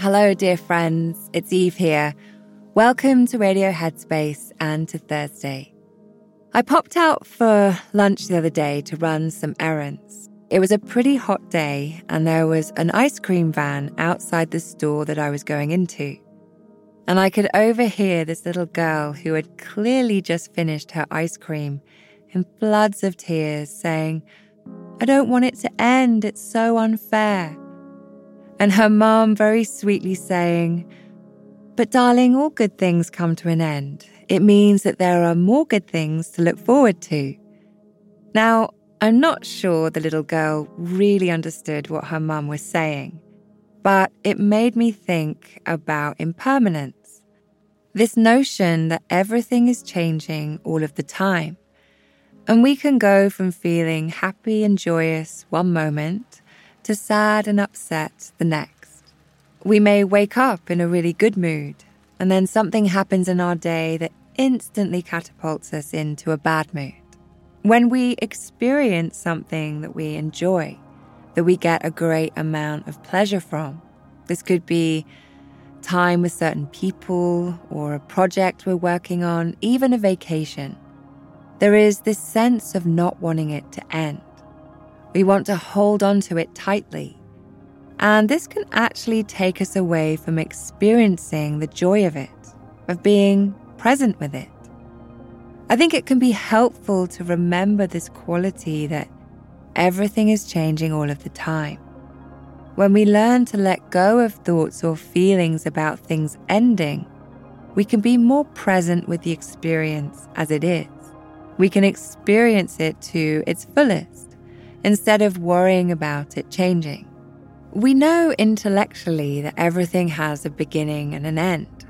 Hello, dear friends. It's Eve here. Welcome to Radio Headspace and to Thursday. I popped out for lunch the other day to run some errands. It was a pretty hot day, and there was an ice cream van outside the store that I was going into. And I could overhear this little girl who had clearly just finished her ice cream in floods of tears saying, I don't want it to end. It's so unfair and her mum very sweetly saying, But darling, all good things come to an end. It means that there are more good things to look forward to. Now, I'm not sure the little girl really understood what her mum was saying, but it made me think about impermanence. This notion that everything is changing all of the time. And we can go from feeling happy and joyous one moment to sad and upset the next. We may wake up in a really good mood, and then something happens in our day that instantly catapults us into a bad mood. When we experience something that we enjoy, that we get a great amount of pleasure from, this could be time with certain people or a project we're working on, even a vacation, there is this sense of not wanting it to end. We want to hold on to it tightly. And this can actually take us away from experiencing the joy of it, of being present with it. I think it can be helpful to remember this quality that everything is changing all of the time. When we learn to let go of thoughts or feelings about things ending, we can be more present with the experience as it is. We can experience it to its fullest instead of worrying about it changing. We know intellectually that everything has a beginning and an end.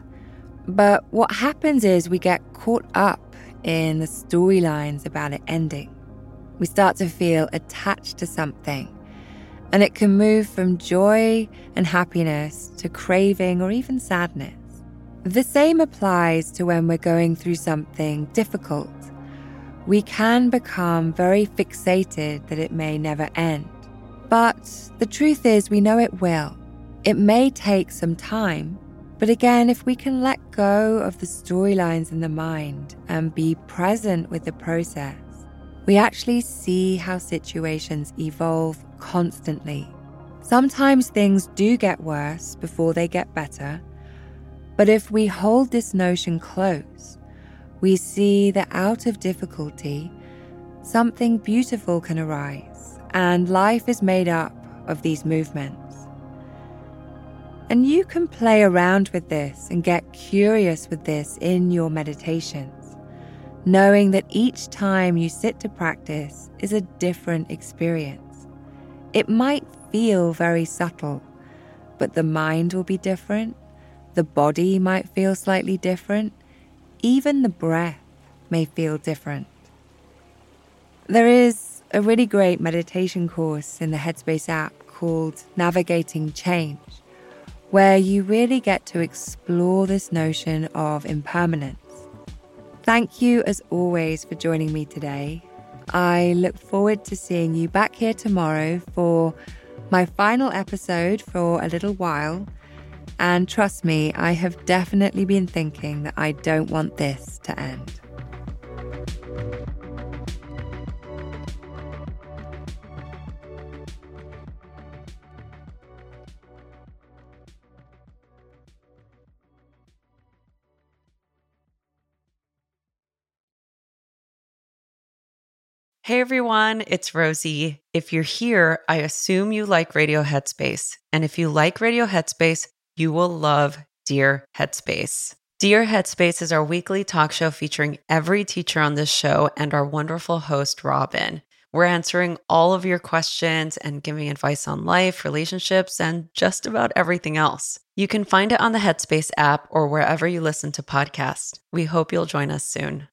But what happens is we get caught up in the storylines about it ending. We start to feel attached to something and it can move from joy and happiness to craving or even sadness. The same applies to when we're going through something difficult. We can become very fixated that it may never end. But the truth is, we know it will. It may take some time, but again, if we can let go of the storylines in the mind and be present with the process, we actually see how situations evolve constantly. Sometimes things do get worse before they get better, but if we hold this notion close, we see that out of difficulty, something beautiful can arise, and life is made up of these movements. And you can play around with this and get curious with this in your meditations, knowing that each time you sit to practice is a different experience. It might feel very subtle, but the mind will be different, the body might feel slightly different, even the breath may feel different. There is a really great meditation course in the Headspace app called Navigating Change, where you really get to explore this notion of impermanence. Thank you, as always, for joining me today. I look forward to seeing you back here tomorrow for my final episode for a little while. And trust me, I have definitely been thinking that I don't want this to end. Hey everyone, it's Rosie. If you're here, I assume you like Radio Headspace. And if you like Radio Headspace, you will love Dear Headspace. Dear Headspace is our weekly talk show featuring every teacher on this show and our wonderful host, Robin. We're answering all of your questions and giving advice on life, relationships, and just about everything else. You can find it on the Headspace app or wherever you listen to podcasts. We hope you'll join us soon.